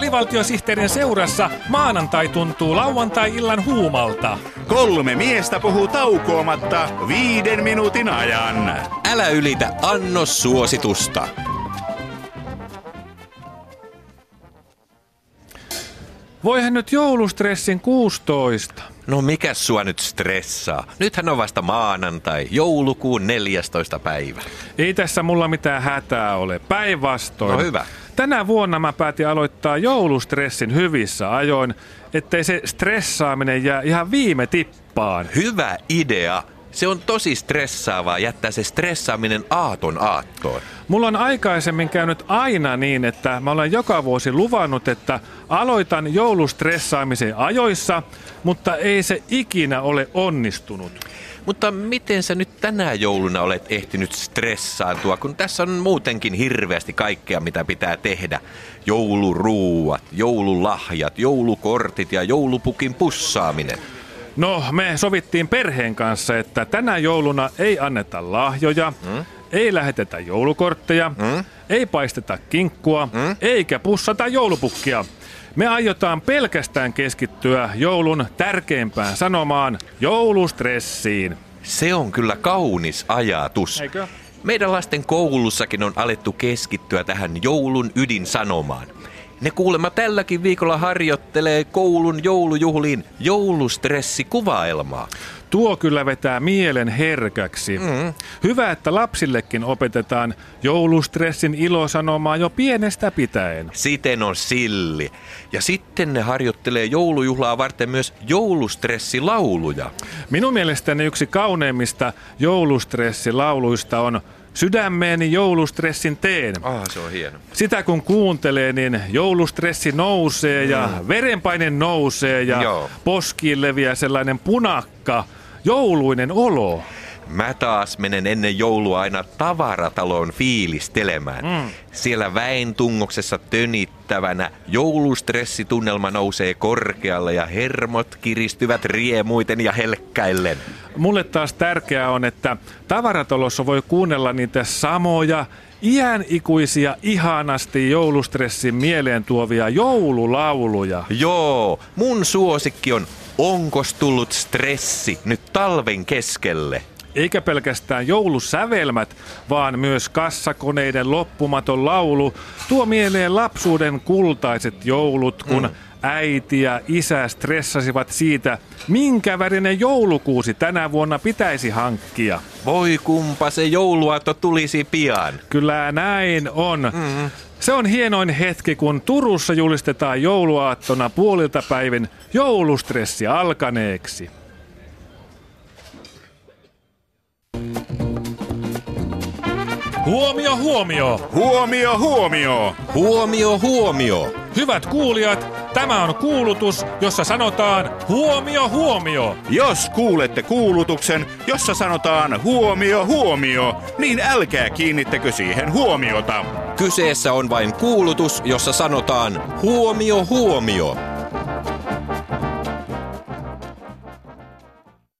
Alivaltiosihteerin seurassa maanantai tuntuu lauantai-illan huumalta. Kolme miestä puhuu taukoamatta viiden minuutin ajan. Älä ylitä annos suositusta. Voihan nyt joulustressin 16. No mikä sua nyt stressaa? Nythän on vasta maanantai, joulukuun 14. päivä. Ei tässä mulla mitään hätää ole. Päinvastoin. No hyvä. Tänä vuonna mä päätin aloittaa joulustressin hyvissä ajoin, ettei se stressaaminen jää ihan viime tippaan. Hyvä idea. Se on tosi stressaavaa jättää se stressaaminen aaton aattoon. Mulla on aikaisemmin käynyt aina niin, että mä olen joka vuosi luvannut, että aloitan joulustressaamisen ajoissa, mutta ei se ikinä ole onnistunut. Mutta miten sä nyt tänä jouluna olet ehtinyt stressaantua, kun tässä on muutenkin hirveästi kaikkea, mitä pitää tehdä. Jouluruuat, joululahjat, joulukortit ja joulupukin pussaaminen. No, me sovittiin perheen kanssa, että tänä jouluna ei anneta lahjoja, mm? ei lähetetä joulukortteja, mm? ei paisteta kinkkua, mm? eikä pussata joulupukkia. Me aiotaan pelkästään keskittyä joulun tärkeimpään sanomaan, joulustressiin. Se on kyllä kaunis ajatus. Eikö? Meidän lasten koulussakin on alettu keskittyä tähän joulun ydinsanomaan. Ne kuulemma tälläkin viikolla harjoittelee koulun joulujuhliin joulustressikuvaelmaa. Tuo kyllä vetää mielen herkäksi. Mm. Hyvä, että lapsillekin opetetaan joulustressin ilosanomaa jo pienestä pitäen. Siten on silli. Ja sitten ne harjoittelee joulujuhlaa varten myös joulustressilauluja. Minun mielestäni yksi kauneimmista joulustressilauluista on Sydämeeni joulustressin teen. Ah, se on hieno. Sitä kun kuuntelee, niin joulustressi nousee ja verenpaine nousee ja Joo. poskiin leviää sellainen punakka, jouluinen olo. Mä taas menen ennen joulua aina tavarataloon fiilistelemään. Mm. Siellä väen tungoksessa tönittävänä joulustressitunnelma nousee korkealle ja hermot kiristyvät riemuiten ja helkkäillen. Mulle taas tärkeää on, että tavaratalossa voi kuunnella niitä samoja iän ikuisia ihanasti joulustressin mieleen tuovia joululauluja. Joo, mun suosikki on Onkos tullut stressi nyt talven keskelle? Eikä pelkästään joulusävelmät, vaan myös kassakoneiden loppumaton laulu tuo mieleen lapsuuden kultaiset joulut, kun mm. äiti ja isä stressasivat siitä, minkä värinen joulukuusi tänä vuonna pitäisi hankkia. Voi kumpa se jouluaatto tulisi pian. Kyllä näin on. Mm. Se on hienoin hetki, kun Turussa julistetaan jouluaattona puolilta päivin joulustressi alkaneeksi. Huomio, huomio! Huomio, huomio! Huomio, huomio! Hyvät kuulijat, tämä on kuulutus, jossa sanotaan huomio, huomio. Jos kuulette kuulutuksen, jossa sanotaan huomio, huomio, niin älkää kiinnittäkö siihen huomiota. Kyseessä on vain kuulutus, jossa sanotaan huomio, huomio.